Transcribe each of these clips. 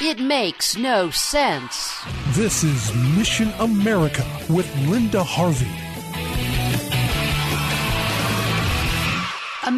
It makes no sense. This is Mission America with Linda Harvey.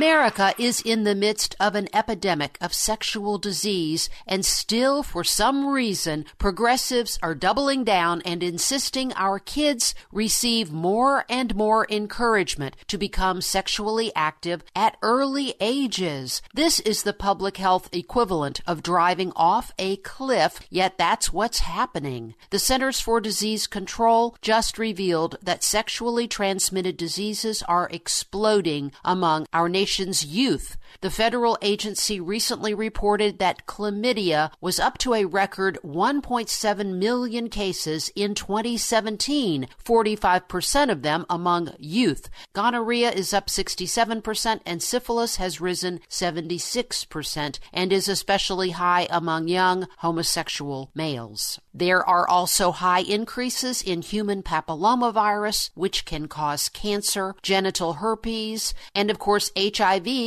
America is in the midst of an epidemic of sexual disease, and still, for some reason, progressives are doubling down and insisting our kids receive more and more encouragement to become sexually active at early ages. This is the public health equivalent of driving off a cliff, yet that's what's happening. The Centers for Disease Control just revealed that sexually transmitted diseases are exploding among our nation's youth. The federal agency recently reported that chlamydia was up to a record 1.7 million cases in 2017, 45% of them among youth. Gonorrhea is up 67%, and syphilis has risen 76% and is especially high among young homosexual males. There are also high increases in human papillomavirus, which can cause cancer, genital herpes, and of course, HIV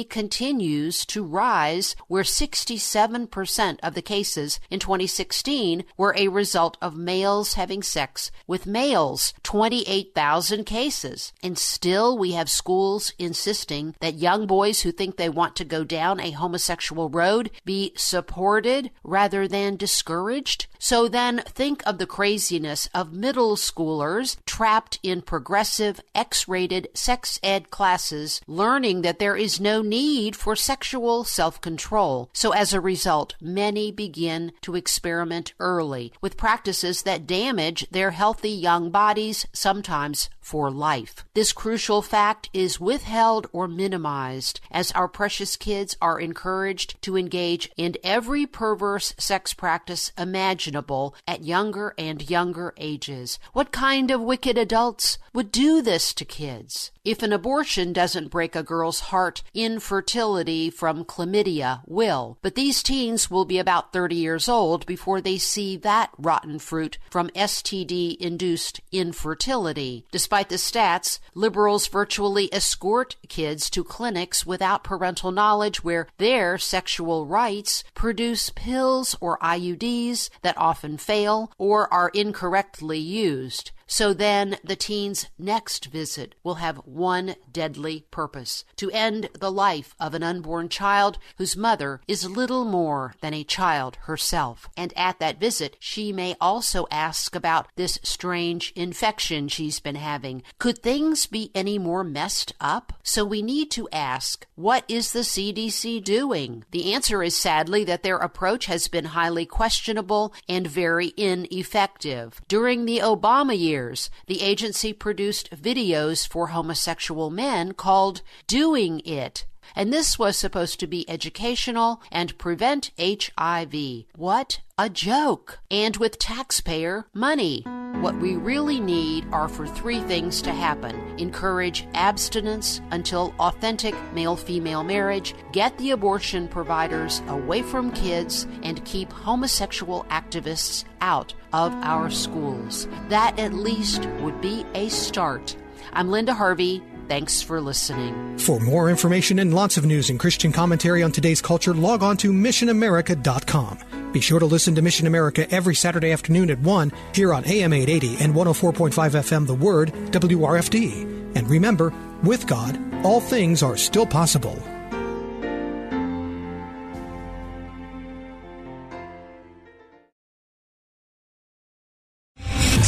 continues to rise, where 67% of the cases in 2016 were a result of males having sex with males, 28,000 cases. And still, we have schools insisting that young boys who think they want to go down a homosexual road be supported rather than discouraged. So then, think of the craziness of middle schoolers trapped in progressive X rated sex ed classes, learning that there is no need for sexual self control. So as a result, many begin to experiment early with practices that damage their healthy young bodies, sometimes for life. This crucial fact is withheld or minimized as our precious kids are encouraged to engage in every perverse sex practice imaginable at younger and younger ages. What kind of adults would do this to kids? If an abortion doesn't break a girl's heart, infertility from chlamydia will. But these teens will be about 30 years old before they see that rotten fruit from STD induced infertility. Despite the stats, liberals virtually escort kids to clinics without parental knowledge where their sexual rights produce pills or IUDs that often fail or are incorrectly used. So then the teen's next visit will have one deadly purpose to end the life of an unborn child whose mother is little more than a child herself. And at that visit, she may also ask about this strange infection she's been having. Could things be any more messed up? So we need to ask, what is the CDC doing? The answer is sadly that their approach has been highly questionable and very ineffective. During the Obama years, years, the agency produced videos for homosexual men called Doing It. And this was supposed to be educational and prevent HIV. What a joke! And with taxpayer money. What we really need are for three things to happen encourage abstinence until authentic male female marriage, get the abortion providers away from kids, and keep homosexual activists out of our schools. That at least would be a start. I'm Linda Harvey. Thanks for listening. For more information and lots of news and Christian commentary on today's culture, log on to missionamerica.com. Be sure to listen to Mission America every Saturday afternoon at 1 here on AM 880 and 104.5 FM The Word, WRFD. And remember, with God, all things are still possible.